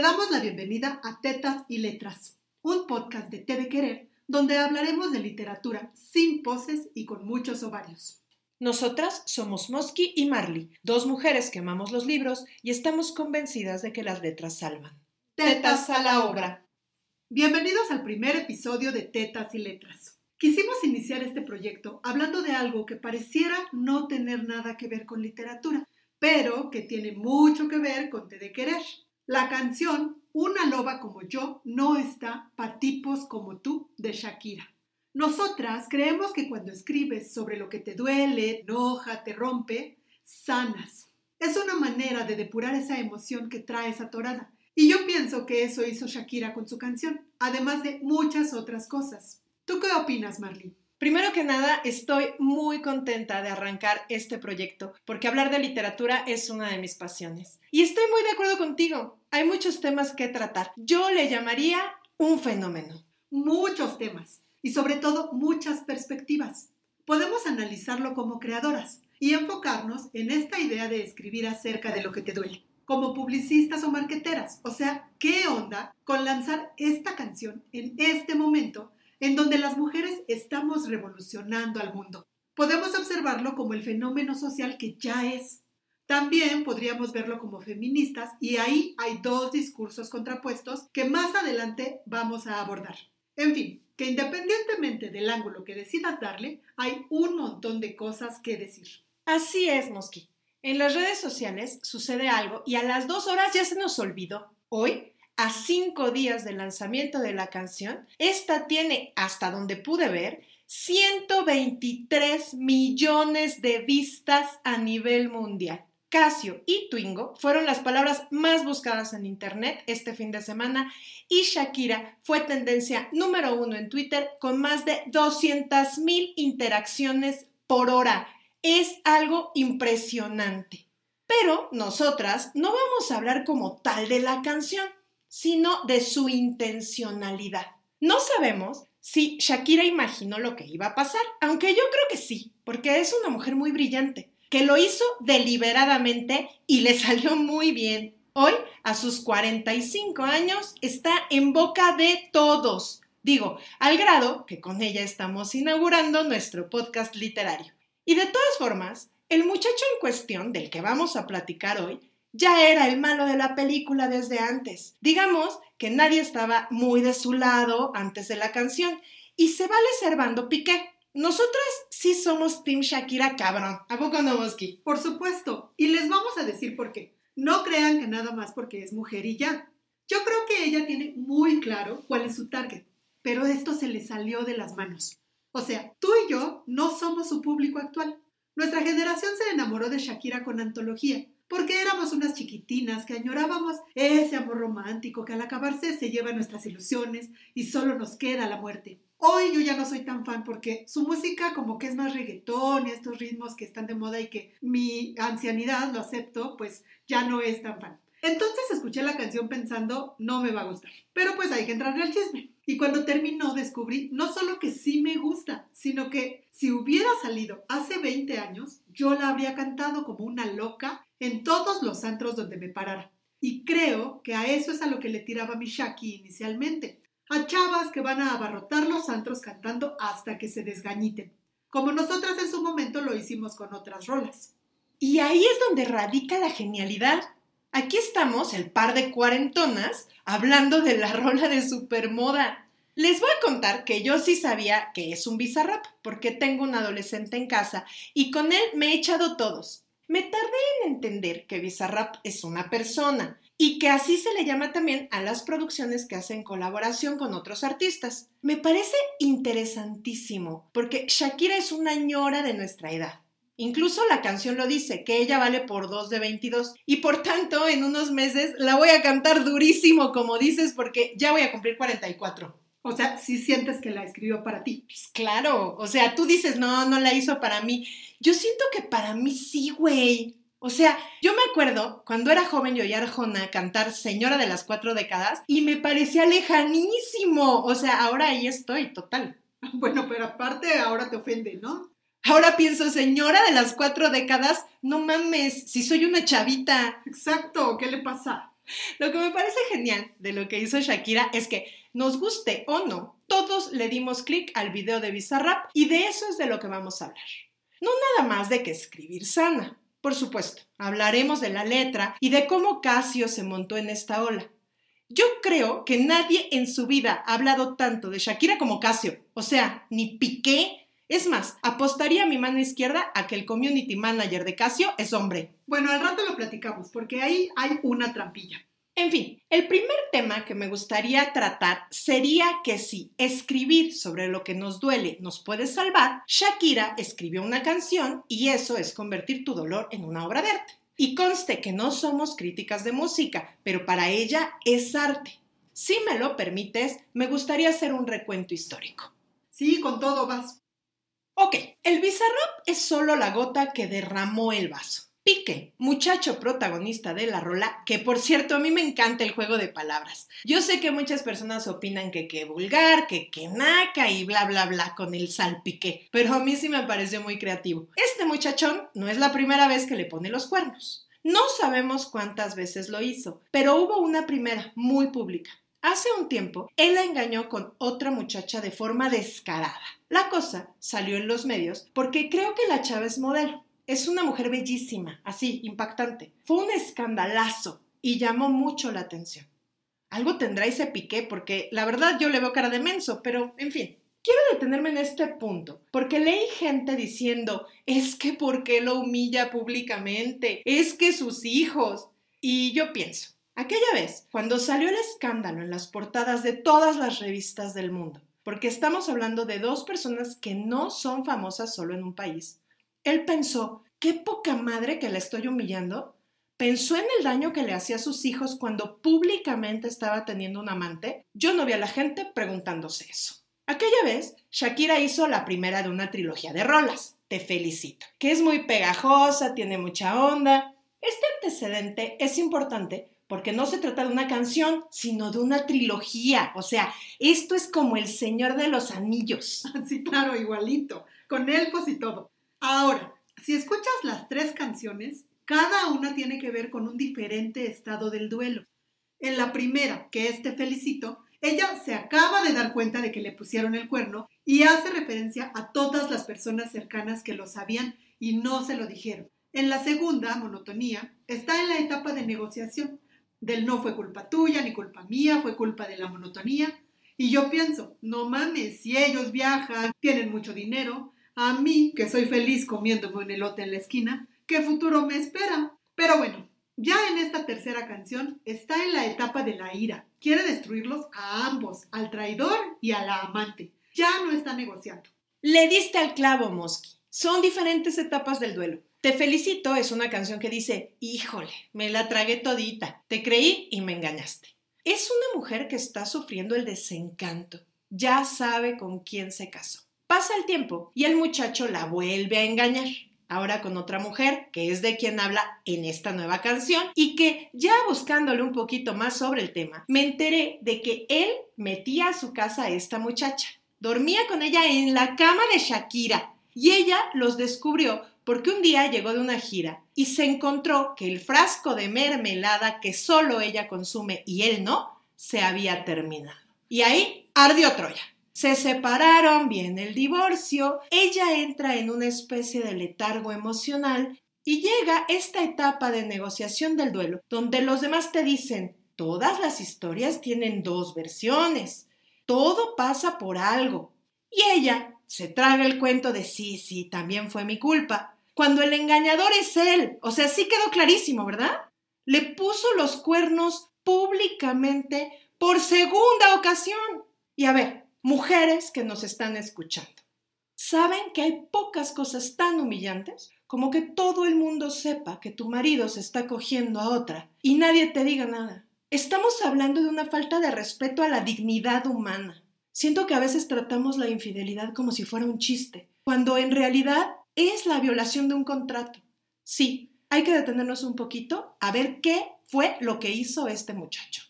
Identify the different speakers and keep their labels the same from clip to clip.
Speaker 1: Te damos la bienvenida a Tetas y Letras, un podcast de Te de Querer, donde hablaremos de literatura sin poses y con muchos ovarios.
Speaker 2: Nosotras somos Mosky y Marley, dos mujeres que amamos los libros y estamos convencidas de que las letras salvan.
Speaker 1: Tetas a la obra. Bienvenidos al primer episodio de Tetas y Letras. Quisimos iniciar este proyecto hablando de algo que pareciera no tener nada que ver con literatura, pero que tiene mucho que ver con Te de Querer. La canción Una loba como yo no está para tipos como tú de Shakira. Nosotras creemos que cuando escribes sobre lo que te duele, enoja, te rompe, sanas. Es una manera de depurar esa emoción que traes atorada. Y yo pienso que eso hizo Shakira con su canción, además de muchas otras cosas. ¿Tú qué opinas, Marlene?
Speaker 2: Primero que nada, estoy muy contenta de arrancar este proyecto, porque hablar de literatura es una de mis pasiones. Y estoy muy de acuerdo contigo. Hay muchos temas que tratar. Yo le llamaría un fenómeno.
Speaker 1: Muchos temas y sobre todo muchas perspectivas. Podemos analizarlo como creadoras y enfocarnos en esta idea de escribir acerca de lo que te duele, como publicistas o marqueteras. O sea, ¿qué onda con lanzar esta canción en este momento en donde las mujeres estamos revolucionando al mundo. Podemos observarlo como el fenómeno social que ya es. También podríamos verlo como feministas y ahí hay dos discursos contrapuestos que más adelante vamos a abordar. En fin, que independientemente del ángulo que decidas darle, hay un montón de cosas que decir.
Speaker 2: Así es, Mosqui. En las redes sociales sucede algo y a las dos horas ya se nos olvidó. Hoy a cinco días del lanzamiento de la canción, esta tiene, hasta donde pude ver, 123 millones de vistas a nivel mundial. Casio y Twingo fueron las palabras más buscadas en Internet este fin de semana y Shakira fue tendencia número uno en Twitter con más de 200 mil interacciones por hora. Es algo impresionante. Pero nosotras no vamos a hablar como tal de la canción sino de su intencionalidad. No sabemos si Shakira imaginó lo que iba a pasar, aunque yo creo que sí, porque es una mujer muy brillante, que lo hizo deliberadamente y le salió muy bien. Hoy, a sus 45 años, está en boca de todos. Digo, al grado que con ella estamos inaugurando nuestro podcast literario. Y de todas formas, el muchacho en cuestión del que vamos a platicar hoy ya era el malo de la película desde antes. Digamos que nadie estaba muy de su lado antes de la canción y se vale Servando Piqué. Nosotras sí somos Team Shakira cabrón. ¿A poco no, Mosky?
Speaker 1: Por supuesto. Y les vamos a decir por qué. No crean que nada más porque es mujer y ya. Yo creo que ella tiene muy claro cuál es su target, pero esto se le salió de las manos. O sea, tú y yo no somos su público actual. Nuestra generación se enamoró de Shakira con antología, porque éramos unas chiquitinas que añorábamos ese amor romántico que al acabarse se lleva nuestras ilusiones y solo nos queda la muerte. Hoy yo ya no soy tan fan porque su música como que es más reggaetón y estos ritmos que están de moda y que mi ancianidad lo acepto, pues ya no es tan fan. Entonces escuché la canción pensando, no me va a gustar. Pero pues hay que entrarle al chisme. Y cuando terminó descubrí no solo que sí me gusta, sino que si hubiera salido hace 20 años, yo la habría cantado como una loca en todos los antros donde me parara. Y creo que a eso es a lo que le tiraba mi Shaki inicialmente. A chavas que van a abarrotar los antros cantando hasta que se desgañiten. Como nosotras en su momento lo hicimos con otras rolas.
Speaker 2: Y ahí es donde radica la genialidad Aquí estamos, el par de cuarentonas, hablando de la rola de supermoda. Les voy a contar que yo sí sabía que es un bizarrap, porque tengo un adolescente en casa y con él me he echado todos. Me tardé en entender que bizarrap es una persona y que así se le llama también a las producciones que hacen colaboración con otros artistas. Me parece interesantísimo, porque Shakira es una ñora de nuestra edad. Incluso la canción lo dice, que ella vale por 2 de 22 y por tanto en unos meses la voy a cantar durísimo, como dices, porque ya voy a cumplir 44.
Speaker 1: O sea, si sientes que la escribió para ti.
Speaker 2: Pues claro, o sea, tú dices, no, no la hizo para mí. Yo siento que para mí sí, güey. O sea, yo me acuerdo cuando era joven y oía a Arjona cantar Señora de las Cuatro Décadas y me parecía lejanísimo. O sea, ahora ahí estoy, total.
Speaker 1: Bueno, pero aparte ahora te ofende, ¿no?
Speaker 2: Ahora pienso, señora de las cuatro décadas, no mames, si soy una chavita.
Speaker 1: Exacto, ¿qué le pasa?
Speaker 2: Lo que me parece genial de lo que hizo Shakira es que, nos guste o no, todos le dimos clic al video de Bizarrap y de eso es de lo que vamos a hablar. No nada más de que escribir sana. Por supuesto, hablaremos de la letra y de cómo Casio se montó en esta ola. Yo creo que nadie en su vida ha hablado tanto de Shakira como Casio. O sea, ni Piqué. Es más, apostaría a mi mano izquierda a que el community manager de Casio es hombre.
Speaker 1: Bueno, al rato lo platicamos, porque ahí hay una trampilla.
Speaker 2: En fin, el primer tema que me gustaría tratar sería que si escribir sobre lo que nos duele nos puede salvar, Shakira escribió una canción y eso es convertir tu dolor en una obra de arte. Y conste que no somos críticas de música, pero para ella es arte. Si me lo permites, me gustaría hacer un recuento histórico.
Speaker 1: Sí, con todo vas.
Speaker 2: Ok, el Bizarrap es solo la gota que derramó el vaso. Pique, muchacho protagonista de la rola, que por cierto a mí me encanta el juego de palabras. Yo sé que muchas personas opinan que qué vulgar, que qué naca y bla bla bla con el salpique, pero a mí sí me pareció muy creativo. Este muchachón no es la primera vez que le pone los cuernos. No sabemos cuántas veces lo hizo, pero hubo una primera muy pública. Hace un tiempo, él la engañó con otra muchacha de forma descarada. La cosa salió en los medios porque creo que la chava es modelo. Es una mujer bellísima, así, impactante. Fue un escandalazo y llamó mucho la atención. Algo tendrá ese piqué porque la verdad yo le veo cara de menso, pero en fin. Quiero detenerme en este punto, porque leí gente diciendo, es que ¿por qué lo humilla públicamente? Es que sus hijos. Y yo pienso, aquella vez, cuando salió el escándalo en las portadas de todas las revistas del mundo, porque estamos hablando de dos personas que no son famosas solo en un país, él pensó, qué poca madre que la estoy humillando. Pensó en el daño que le hacía a sus hijos cuando públicamente estaba teniendo un amante. Yo no vi a la gente preguntándose eso. Aquella vez, Shakira hizo la primera de una trilogía de rolas, Te felicito, que es muy pegajosa, tiene mucha onda. Este antecedente es importante porque no se trata de una canción, sino de una trilogía. O sea, esto es como el Señor de los Anillos.
Speaker 1: Sí, claro, igualito, con elfos y todo. Ahora, si escuchas las tres canciones, cada una tiene que ver con un diferente estado del duelo. En la primera, que es Te felicito, ella se acaba de dar cuenta de que le pusieron el cuerno y hace referencia a todas las personas cercanas que lo sabían y no se lo dijeron. En la segunda, monotonía, está en la etapa de negociación. Del no fue culpa tuya ni culpa mía, fue culpa de la monotonía. Y yo pienso, no mames, si ellos viajan, tienen mucho dinero, a mí, que soy feliz comiéndome un elote en la esquina, ¿qué futuro me espera? Pero bueno, ya en esta tercera canción está en la etapa de la ira. Quiere destruirlos a ambos, al traidor y a la amante. Ya no está negociando.
Speaker 2: Le diste al clavo, Mosky. Son diferentes etapas del duelo. Te felicito es una canción que dice, híjole, me la tragué todita, te creí y me engañaste. Es una mujer que está sufriendo el desencanto. Ya sabe con quién se casó. Pasa el tiempo y el muchacho la vuelve a engañar, ahora con otra mujer, que es de quien habla en esta nueva canción, y que ya buscándole un poquito más sobre el tema, me enteré de que él metía a su casa a esta muchacha. Dormía con ella en la cama de Shakira y ella los descubrió porque un día llegó de una gira y se encontró que el frasco de mermelada que solo ella consume y él no, se había terminado. Y ahí ardió Troya. Se separaron, viene el divorcio, ella entra en una especie de letargo emocional y llega esta etapa de negociación del duelo, donde los demás te dicen, todas las historias tienen dos versiones, todo pasa por algo. Y ella se traga el cuento de sí, sí, también fue mi culpa, cuando el engañador es él. O sea, sí quedó clarísimo, ¿verdad? Le puso los cuernos públicamente por segunda ocasión. Y a ver, mujeres que nos están escuchando. ¿Saben que hay pocas cosas tan humillantes como que todo el mundo sepa que tu marido se está cogiendo a otra y nadie te diga nada? Estamos hablando de una falta de respeto a la dignidad humana. Siento que a veces tratamos la infidelidad como si fuera un chiste, cuando en realidad es la violación de un contrato. Sí, hay que detenernos un poquito a ver qué fue lo que hizo este muchacho.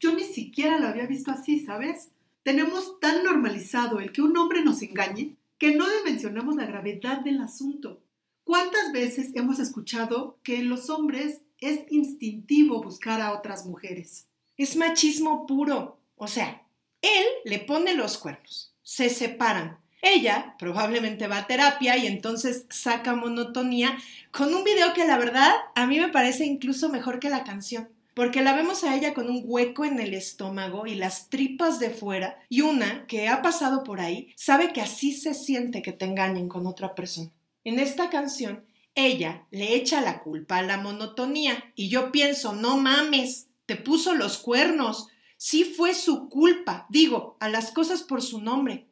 Speaker 1: Yo ni siquiera lo había visto así, ¿sabes? Tenemos tan normalizado el que un hombre nos engañe que no dimensionamos la gravedad del asunto. ¿Cuántas veces hemos escuchado que en los hombres es instintivo buscar a otras mujeres.
Speaker 2: Es machismo puro. O sea, él le pone los cuernos, se separan. Ella probablemente va a terapia y entonces saca monotonía con un video que la verdad a mí me parece incluso mejor que la canción porque la vemos a ella con un hueco en el estómago y las tripas de fuera, y una que ha pasado por ahí sabe que así se siente que te engañen con otra persona. En esta canción, ella le echa la culpa a la monotonía, y yo pienso, no mames, te puso los cuernos, sí fue su culpa, digo, a las cosas por su nombre.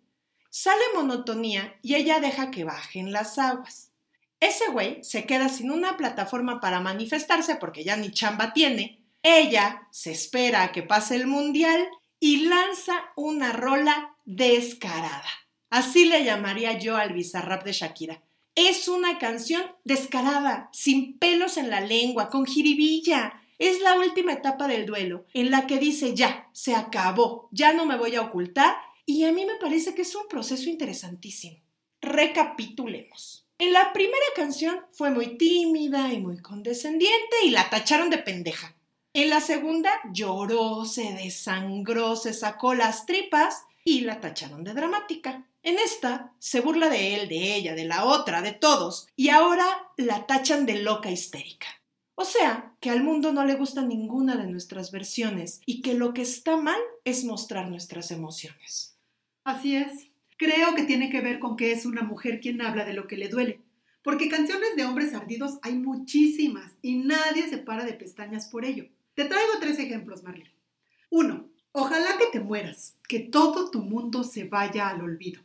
Speaker 2: Sale monotonía y ella deja que bajen las aguas. Ese güey se queda sin una plataforma para manifestarse porque ya ni chamba tiene ella se espera a que pase el mundial y lanza una rola descarada. Así le llamaría yo al bizarrap de Shakira. Es una canción descarada, sin pelos en la lengua, con jiribilla. Es la última etapa del duelo, en la que dice ya, se acabó, ya no me voy a ocultar, y a mí me parece que es un proceso interesantísimo. Recapitulemos. En la primera canción fue muy tímida y muy condescendiente y la tacharon de pendeja. En la segunda lloró, se desangró, se sacó las tripas y la tacharon de dramática. En esta se burla de él, de ella, de la otra, de todos, y ahora la tachan de loca histérica. O sea, que al mundo no le gusta ninguna de nuestras versiones y que lo que está mal es mostrar nuestras emociones.
Speaker 1: Así es. Creo que tiene que ver con que es una mujer quien habla de lo que le duele. Porque canciones de hombres ardidos hay muchísimas y nadie se para de pestañas por ello. Te traigo tres ejemplos, Marlene. Uno, ojalá que te mueras, que todo tu mundo se vaya al olvido.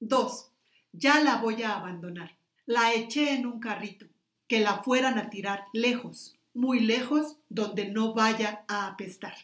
Speaker 1: Dos, ya la voy a abandonar. La eché en un carrito, que la fueran a tirar lejos, muy lejos, donde no vaya a apestar.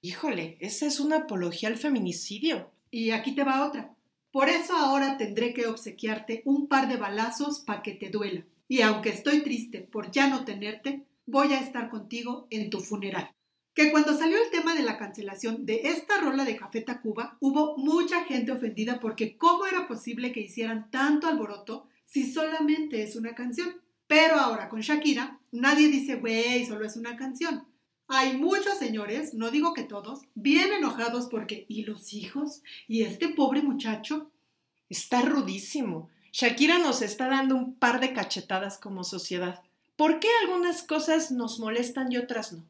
Speaker 2: Híjole, esa es una apología al feminicidio.
Speaker 1: Y aquí te va otra. Por eso ahora tendré que obsequiarte un par de balazos para que te duela. Y aunque estoy triste por ya no tenerte, voy a estar contigo en tu funeral. Que cuando salió el tema de la cancelación de esta rola de Café Tacuba, hubo mucha gente ofendida porque cómo era posible que hicieran tanto alboroto si solamente es una canción. Pero ahora con Shakira, nadie dice, güey, solo es una canción. Hay muchos señores, no digo que todos, bien enojados porque, ¿y los hijos? ¿Y este pobre muchacho?
Speaker 2: Está rudísimo. Shakira nos está dando un par de cachetadas como sociedad. ¿Por qué algunas cosas nos molestan y otras no?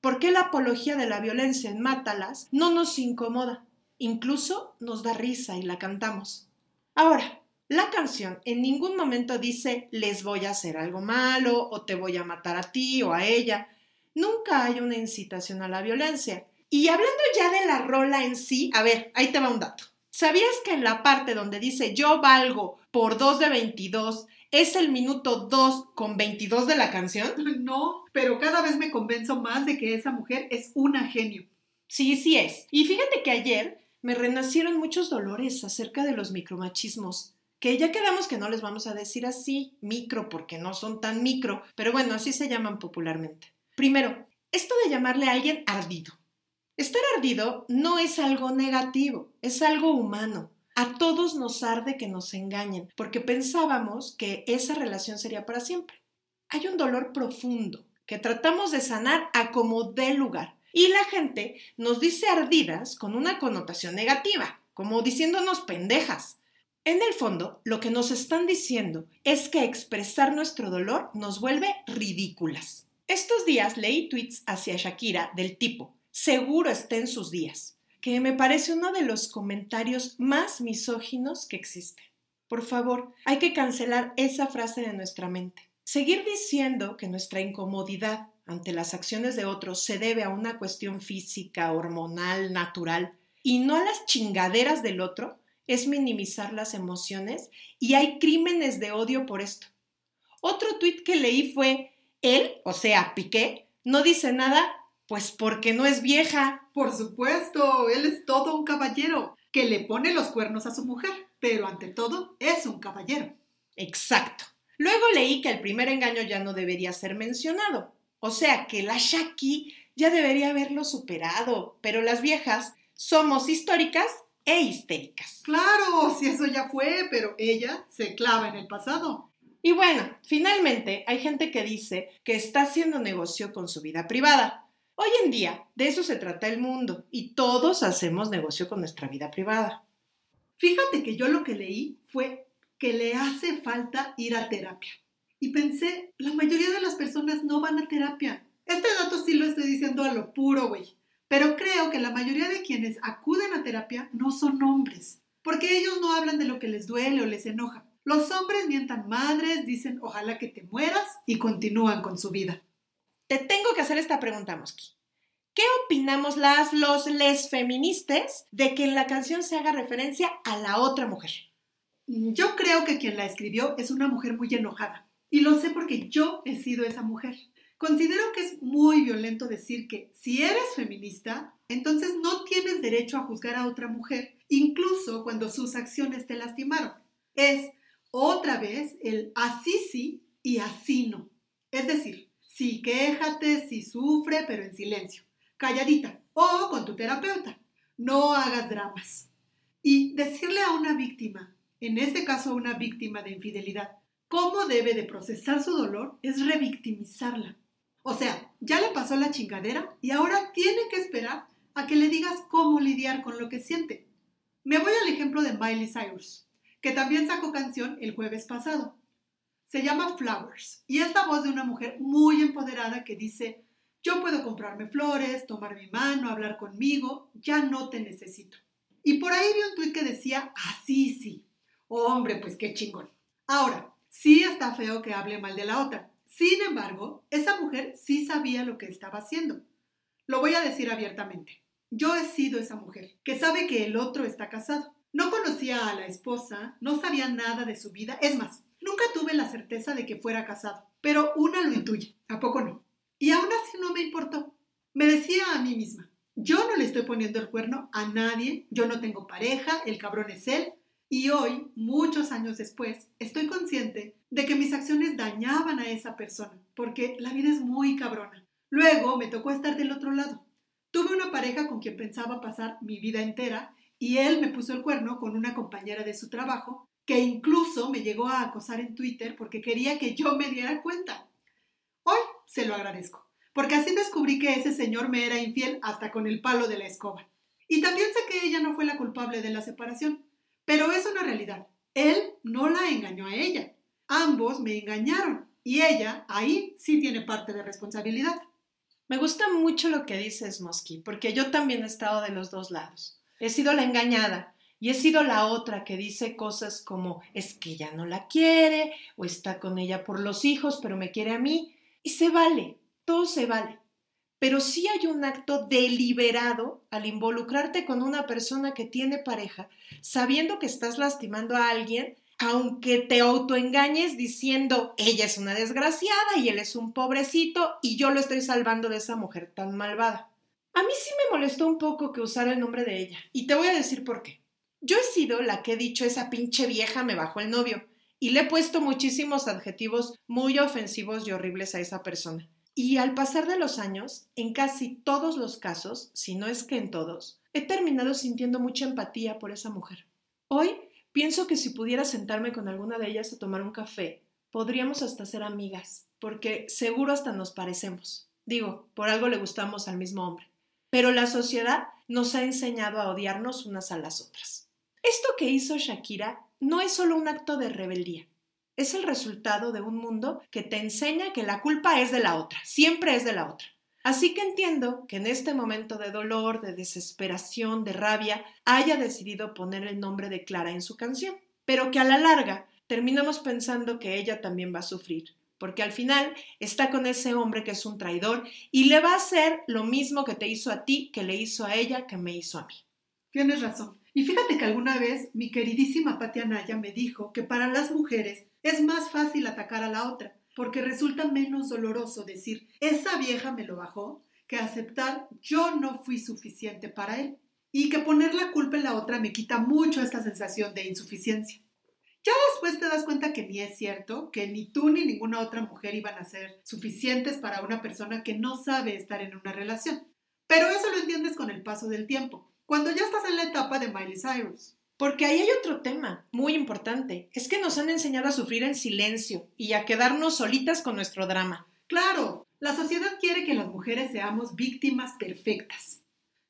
Speaker 2: ¿Por qué la apología de la violencia en Mátalas no nos incomoda? Incluso nos da risa y la cantamos. Ahora, la canción en ningún momento dice les voy a hacer algo malo o te voy a matar a ti o a ella. Nunca hay una incitación a la violencia. Y hablando ya de la rola en sí, a ver, ahí te va un dato. ¿Sabías que en la parte donde dice yo valgo por 2 de 22 ¿Es el minuto 2 con 22 de la canción?
Speaker 1: No, pero cada vez me convenzo más de que esa mujer es una genio.
Speaker 2: Sí, sí es. Y fíjate que ayer me renacieron muchos dolores acerca de los micromachismos, que ya quedamos que no les vamos a decir así, micro, porque no son tan micro, pero bueno, así se llaman popularmente. Primero, esto de llamarle a alguien ardido. Estar ardido no es algo negativo, es algo humano. A todos nos arde que nos engañen, porque pensábamos que esa relación sería para siempre. Hay un dolor profundo que tratamos de sanar a como dé lugar. Y la gente nos dice ardidas con una connotación negativa, como diciéndonos pendejas. En el fondo, lo que nos están diciendo es que expresar nuestro dolor nos vuelve ridículas. Estos días leí tweets hacia Shakira del tipo, seguro está en sus días que me parece uno de los comentarios más misóginos que existe. Por favor, hay que cancelar esa frase de nuestra mente. Seguir diciendo que nuestra incomodidad ante las acciones de otros se debe a una cuestión física, hormonal, natural, y no a las chingaderas del otro, es minimizar las emociones y hay crímenes de odio por esto. Otro tuit que leí fue, él, o sea, Piqué, no dice nada pues porque no es vieja.
Speaker 1: Por supuesto, él es todo un caballero, que le pone los cuernos a su mujer, pero ante todo es un caballero.
Speaker 2: Exacto. Luego leí que el primer engaño ya no debería ser mencionado. O sea que la Shaki ya debería haberlo superado, pero las viejas somos históricas e histéricas.
Speaker 1: Claro, si eso ya fue, pero ella se clava en el pasado.
Speaker 2: Y bueno, finalmente hay gente que dice que está haciendo negocio con su vida privada. Hoy en día, de eso se trata el mundo y todos hacemos negocio con nuestra vida privada.
Speaker 1: Fíjate que yo lo que leí fue que le hace falta ir a terapia. Y pensé, la mayoría de las personas no van a terapia. Este dato sí lo estoy diciendo a lo puro, güey. Pero creo que la mayoría de quienes acuden a terapia no son hombres, porque ellos no hablan de lo que les duele o les enoja. Los hombres mientan madres, dicen ojalá que te mueras y continúan con su vida.
Speaker 2: Te tengo que hacer esta pregunta, Mosqui. ¿Qué opinamos las, los, les feministas de que en la canción se haga referencia a la otra mujer?
Speaker 1: Yo creo que quien la escribió es una mujer muy enojada. Y lo sé porque yo he sido esa mujer. Considero que es muy violento decir que si eres feminista, entonces no tienes derecho a juzgar a otra mujer, incluso cuando sus acciones te lastimaron. Es otra vez el así sí y así no. Es decir, sí quéjate, sí sufre, pero en silencio, calladita o con tu terapeuta. No hagas dramas. Y decirle a una víctima, en este caso una víctima de infidelidad, cómo debe de procesar su dolor es revictimizarla. O sea, ya le pasó la chingadera y ahora tiene que esperar a que le digas cómo lidiar con lo que siente. Me voy al ejemplo de Miley Cyrus, que también sacó canción el jueves pasado. Se llama Flowers y es la voz de una mujer muy empoderada que dice, yo puedo comprarme flores, tomar mi mano, hablar conmigo, ya no te necesito. Y por ahí vi un tuit que decía, así ah, sí. hombre, pues qué chingón. Ahora, sí está feo que hable mal de la otra, sin embargo, esa mujer sí sabía lo que estaba haciendo. Lo voy a decir abiertamente. Yo he sido esa mujer que sabe que el otro está casado. No conocía a la esposa, no sabía nada de su vida. Es más, nunca tuve la certeza de que fuera casado. Pero una lo intuye, ¿a poco no? Y aún así no me importó. Me decía a mí misma, yo no le estoy poniendo el cuerno a nadie, yo no tengo pareja, el cabrón es él, y hoy, muchos años después, estoy consciente de que mis acciones dañaban a esa persona, porque la vida es muy cabrona. Luego me tocó estar del otro lado. Tuve una pareja con quien pensaba pasar mi vida entera y él me puso el cuerno con una compañera de su trabajo que incluso me llegó a acosar en Twitter porque quería que yo me diera cuenta. Hoy se lo agradezco, porque así descubrí que ese señor me era infiel hasta con el palo de la escoba. Y también sé que ella no fue la culpable de la separación, pero es una realidad. Él no la engañó a ella. Ambos me engañaron y ella ahí sí tiene parte de responsabilidad.
Speaker 2: Me gusta mucho lo que dices, Mosky, porque yo también he estado de los dos lados. He sido la engañada y he sido la otra que dice cosas como es que ella no la quiere o está con ella por los hijos, pero me quiere a mí. Y se vale, todo se vale pero sí hay un acto deliberado al involucrarte con una persona que tiene pareja, sabiendo que estás lastimando a alguien, aunque te autoengañes diciendo ella es una desgraciada y él es un pobrecito y yo lo estoy salvando de esa mujer tan malvada. A mí sí me molestó un poco que usara el nombre de ella, y te voy a decir por qué. Yo he sido la que he dicho esa pinche vieja me bajó el novio, y le he puesto muchísimos adjetivos muy ofensivos y horribles a esa persona. Y al pasar de los años, en casi todos los casos, si no es que en todos, he terminado sintiendo mucha empatía por esa mujer. Hoy pienso que si pudiera sentarme con alguna de ellas a tomar un café, podríamos hasta ser amigas, porque seguro hasta nos parecemos. Digo, por algo le gustamos al mismo hombre. Pero la sociedad nos ha enseñado a odiarnos unas a las otras. Esto que hizo Shakira no es solo un acto de rebeldía, es el resultado de un mundo que te enseña que la culpa es de la otra, siempre es de la otra. Así que entiendo que en este momento de dolor, de desesperación, de rabia, haya decidido poner el nombre de Clara en su canción, pero que a la larga terminamos pensando que ella también va a sufrir, porque al final está con ese hombre que es un traidor y le va a hacer lo mismo que te hizo a ti, que le hizo a ella, que me hizo a mí.
Speaker 1: Tienes razón. Y fíjate que alguna vez mi queridísima Patia Naya me dijo que para las mujeres es más fácil atacar a la otra, porque resulta menos doloroso decir, esa vieja me lo bajó, que aceptar yo no fui suficiente para él. Y que poner la culpa en la otra me quita mucho esta sensación de insuficiencia. Ya después te das cuenta que ni es cierto, que ni tú ni ninguna otra mujer iban a ser suficientes para una persona que no sabe estar en una relación. Pero eso lo entiendes con el paso del tiempo, cuando ya estás en la etapa de Miley Cyrus.
Speaker 2: Porque ahí hay otro tema muy importante. Es que nos han enseñado a sufrir en silencio y a quedarnos solitas con nuestro drama.
Speaker 1: Claro, la sociedad quiere que las mujeres seamos víctimas perfectas.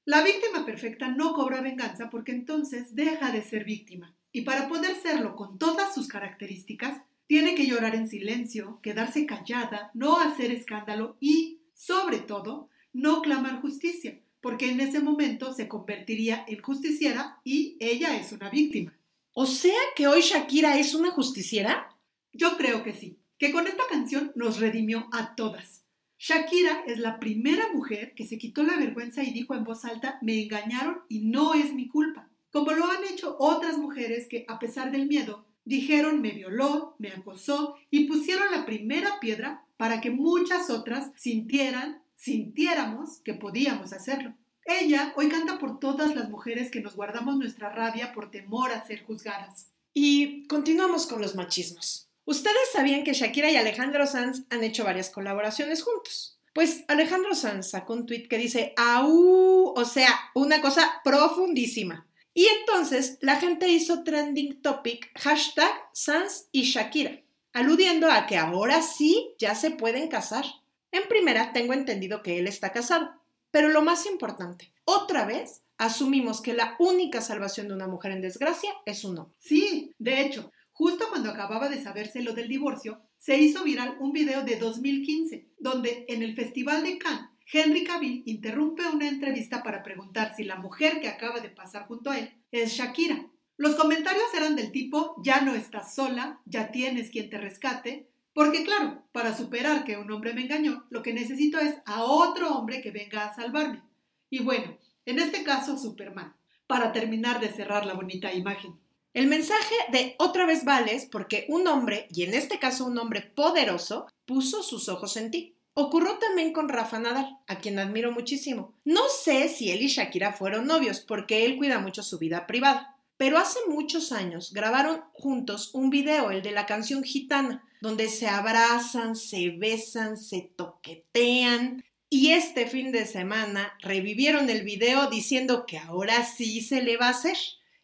Speaker 1: La víctima perfecta no cobra venganza porque entonces deja de ser víctima. Y para poder serlo con todas sus características, tiene que llorar en silencio, quedarse callada, no hacer escándalo y, sobre todo, no clamar justicia, porque en ese momento se convertiría en justiciera y ella es una víctima.
Speaker 2: O sea que hoy Shakira es una justiciera?
Speaker 1: Yo creo que sí, que con esta canción nos redimió a todas. Shakira es la primera mujer que se quitó la vergüenza y dijo en voz alta, me engañaron y no es mi culpa, como lo han hecho otras mujeres que, a pesar del miedo, dijeron me violó, me acosó y pusieron la primera piedra para que muchas otras sintieran sintiéramos que podíamos hacerlo. Ella hoy canta por todas las mujeres que nos guardamos nuestra rabia por temor a ser juzgadas.
Speaker 2: Y continuamos con los machismos. Ustedes sabían que Shakira y Alejandro Sanz han hecho varias colaboraciones juntos. Pues Alejandro Sanz sacó un tweet que dice ¡Au! O sea, una cosa profundísima. Y entonces la gente hizo trending topic hashtag Sanz y Shakira, aludiendo a que ahora sí ya se pueden casar. En primera, tengo entendido que él está casado, pero lo más importante, otra vez asumimos que la única salvación de una mujer en desgracia es un hombre.
Speaker 1: Sí, de hecho, justo cuando acababa de saberse lo del divorcio, se hizo viral un video de 2015, donde en el Festival de Cannes, Henry Cavill interrumpe una entrevista para preguntar si la mujer que acaba de pasar junto a él es Shakira. Los comentarios eran del tipo, ya no estás sola, ya tienes quien te rescate, porque claro, para superar que un hombre me engañó, lo que necesito es a otro hombre que venga a salvarme. Y bueno, en este caso Superman, para terminar de cerrar la bonita imagen.
Speaker 2: El mensaje de otra vez vales porque un hombre, y en este caso un hombre poderoso, puso sus ojos en ti. Ocurrió también con Rafa Nadal, a quien admiro muchísimo. No sé si él y Shakira fueron novios, porque él cuida mucho su vida privada. Pero hace muchos años grabaron juntos un video, el de la canción Gitana, donde se abrazan, se besan, se toquetean. Y este fin de semana revivieron el video diciendo que ahora sí se le va a hacer.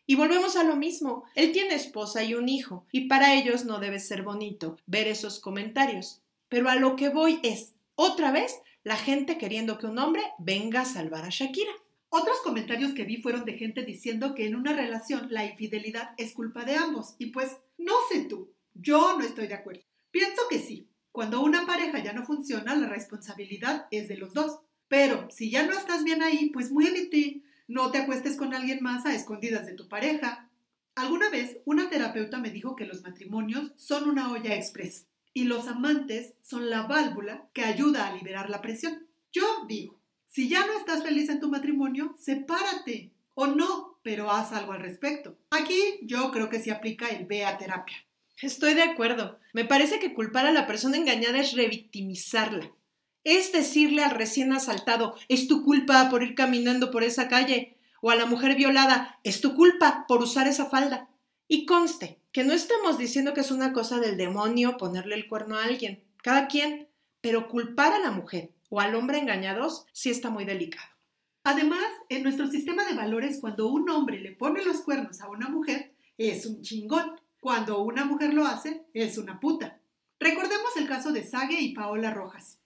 Speaker 2: Y volvemos a lo mismo. Él tiene esposa y un hijo, y para ellos no debe ser bonito ver esos comentarios. Pero a lo que voy es, otra vez, la gente queriendo que un hombre venga a salvar a Shakira.
Speaker 1: Otros comentarios que vi fueron de gente diciendo que en una relación la infidelidad es culpa de ambos. Y pues, no sé tú, yo no estoy de acuerdo. Pienso que sí. Cuando una pareja ya no funciona, la responsabilidad es de los dos. Pero si ya no estás bien ahí, pues muévete. No te acuestes con alguien más a escondidas de tu pareja. Alguna vez una terapeuta me dijo que los matrimonios son una olla express y los amantes son la válvula que ayuda a liberar la presión. Yo digo, si ya no estás feliz en tu matrimonio, sepárate. O no, pero haz algo al respecto. Aquí yo creo que se aplica el ve a terapia.
Speaker 2: Estoy de acuerdo. Me parece que culpar a la persona engañada es revictimizarla. Es decirle al recién asaltado, es tu culpa por ir caminando por esa calle. O a la mujer violada, es tu culpa por usar esa falda. Y conste, que no estamos diciendo que es una cosa del demonio ponerle el cuerno a alguien. Cada quien. Pero culpar a la mujer o al hombre engañados sí está muy delicado.
Speaker 1: Además, en nuestro sistema de valores, cuando un hombre le pone los cuernos a una mujer, es un chingón. Cuando una mujer lo hace, es una puta. Recordemos el caso de Sage y Paola Rojas.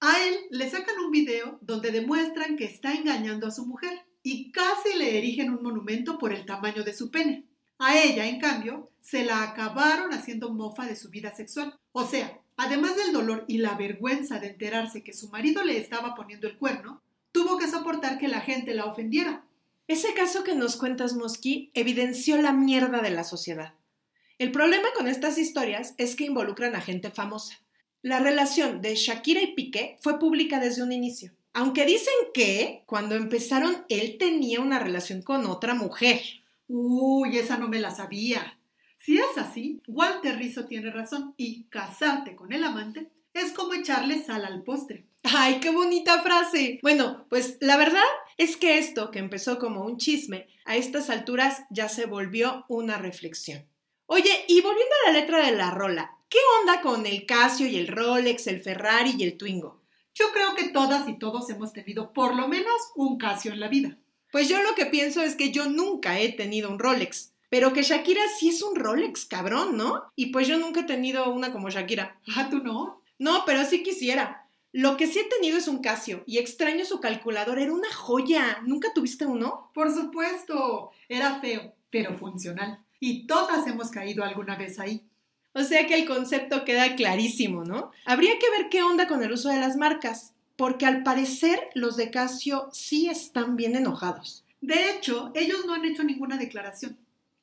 Speaker 1: A él le sacan un video donde demuestran que está engañando a su mujer y casi le erigen un monumento por el tamaño de su pene. A ella, en cambio, se la acabaron haciendo mofa de su vida sexual. O sea, Además del dolor y la vergüenza de enterarse que su marido le estaba poniendo el cuerno, tuvo que soportar que la gente la ofendiera.
Speaker 2: Ese caso que nos cuentas, Mosqui, evidenció la mierda de la sociedad. El problema con estas historias es que involucran a gente famosa. La relación de Shakira y Piqué fue pública desde un inicio. Aunque dicen que cuando empezaron él tenía una relación con otra mujer.
Speaker 1: Uy, esa no me la sabía. Si es así, Walter Rizzo tiene razón y casarte con el amante es como echarle sal al postre.
Speaker 2: ¡Ay, qué bonita frase! Bueno, pues la verdad es que esto, que empezó como un chisme, a estas alturas ya se volvió una reflexión. Oye, y volviendo a la letra de la rola, ¿qué onda con el Casio y el Rolex, el Ferrari y el Twingo?
Speaker 1: Yo creo que todas y todos hemos tenido por lo menos un Casio en la vida.
Speaker 2: Pues yo lo que pienso es que yo nunca he tenido un Rolex Pero que Shakira sí es un Rolex, cabrón, ¿no? Y pues yo nunca he tenido una como Shakira.
Speaker 1: Ah, ¿tú no?
Speaker 2: No, pero sí quisiera. Lo que sí he tenido es un Casio y extraño su calculador, era una joya. ¿Nunca tuviste uno?
Speaker 1: Por supuesto, era feo, pero funcional. Y todas hemos caído alguna vez ahí.
Speaker 2: O sea que el concepto queda clarísimo, ¿no? Habría que ver qué onda con el uso de las marcas, porque al parecer los de Casio sí están bien enojados.
Speaker 1: De hecho, ellos no han hecho ninguna declaración.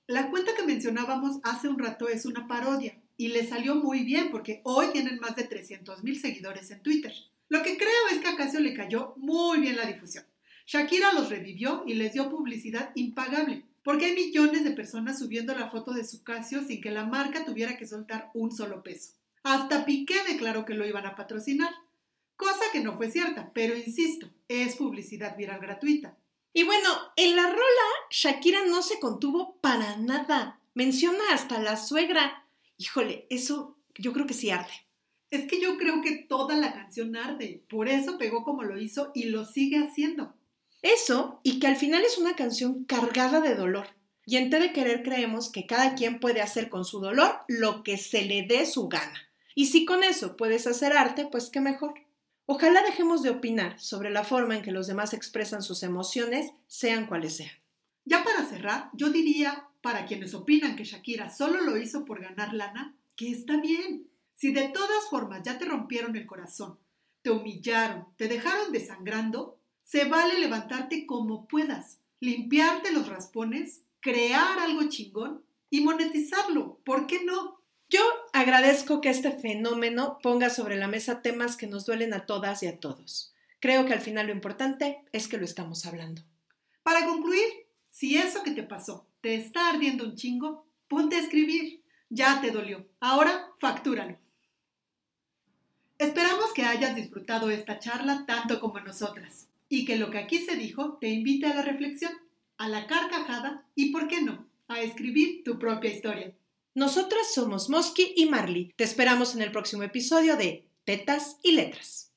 Speaker 1: La cuenta que mencionábamos hace un rato es una parodia y le salió muy bien porque hoy tienen más de 300 mil seguidores en Twitter. Lo que creo es que a Casio le cayó muy bien la difusión. Shakira los revivió y les dio publicidad impagable, porque hay millones de personas subiendo la foto de su Casio sin que la marca tuviera que soltar un solo peso. Hasta Piqué declaró que lo iban a patrocinar, cosa que no fue cierta, pero insisto, es publicidad viral gratuita.
Speaker 2: Y bueno, en la rola, Shakira no se contuvo para nada. Menciona hasta la suegra. Híjole, eso yo creo que sí arde.
Speaker 1: Es que yo creo que toda la canción arde. Por eso pegó como lo hizo y lo sigue haciendo.
Speaker 2: Eso, y que al final es una canción cargada de dolor. Y en T de Querer creemos que cada quien puede hacer con su dolor lo que se le dé su gana. Y si con eso puedes hacer arte, pues qué mejor. Ojalá dejemos de opinar sobre la forma en que los demás expresan sus emociones, sean cuales sean.
Speaker 1: Ya para cerrar, yo diría, para quienes opinan que Shakira solo lo hizo por ganar lana, que está bien. Si de todas formas ya te rompieron el corazón, te humillaron, te dejaron desangrando, se vale levantarte como puedas, limpiarte los raspones, crear algo chingón y monetizarlo. ¿Por qué no?
Speaker 2: Yo agradezco que este fenómeno ponga sobre la mesa temas que nos duelen a todas y a todos. Creo que al final lo importante es que lo estamos hablando.
Speaker 1: Para concluir, si eso que te pasó te está ardiendo un chingo, ponte a escribir. Ya te dolió. Ahora factúralo. Esperamos que hayas disfrutado esta charla tanto como nosotras y que lo que aquí se dijo te invite a la reflexión, a la carcajada y, ¿por qué no?, a escribir tu propia historia.
Speaker 2: Nosotras somos Mosky y Marley. Te esperamos en el próximo episodio de Tetas y Letras.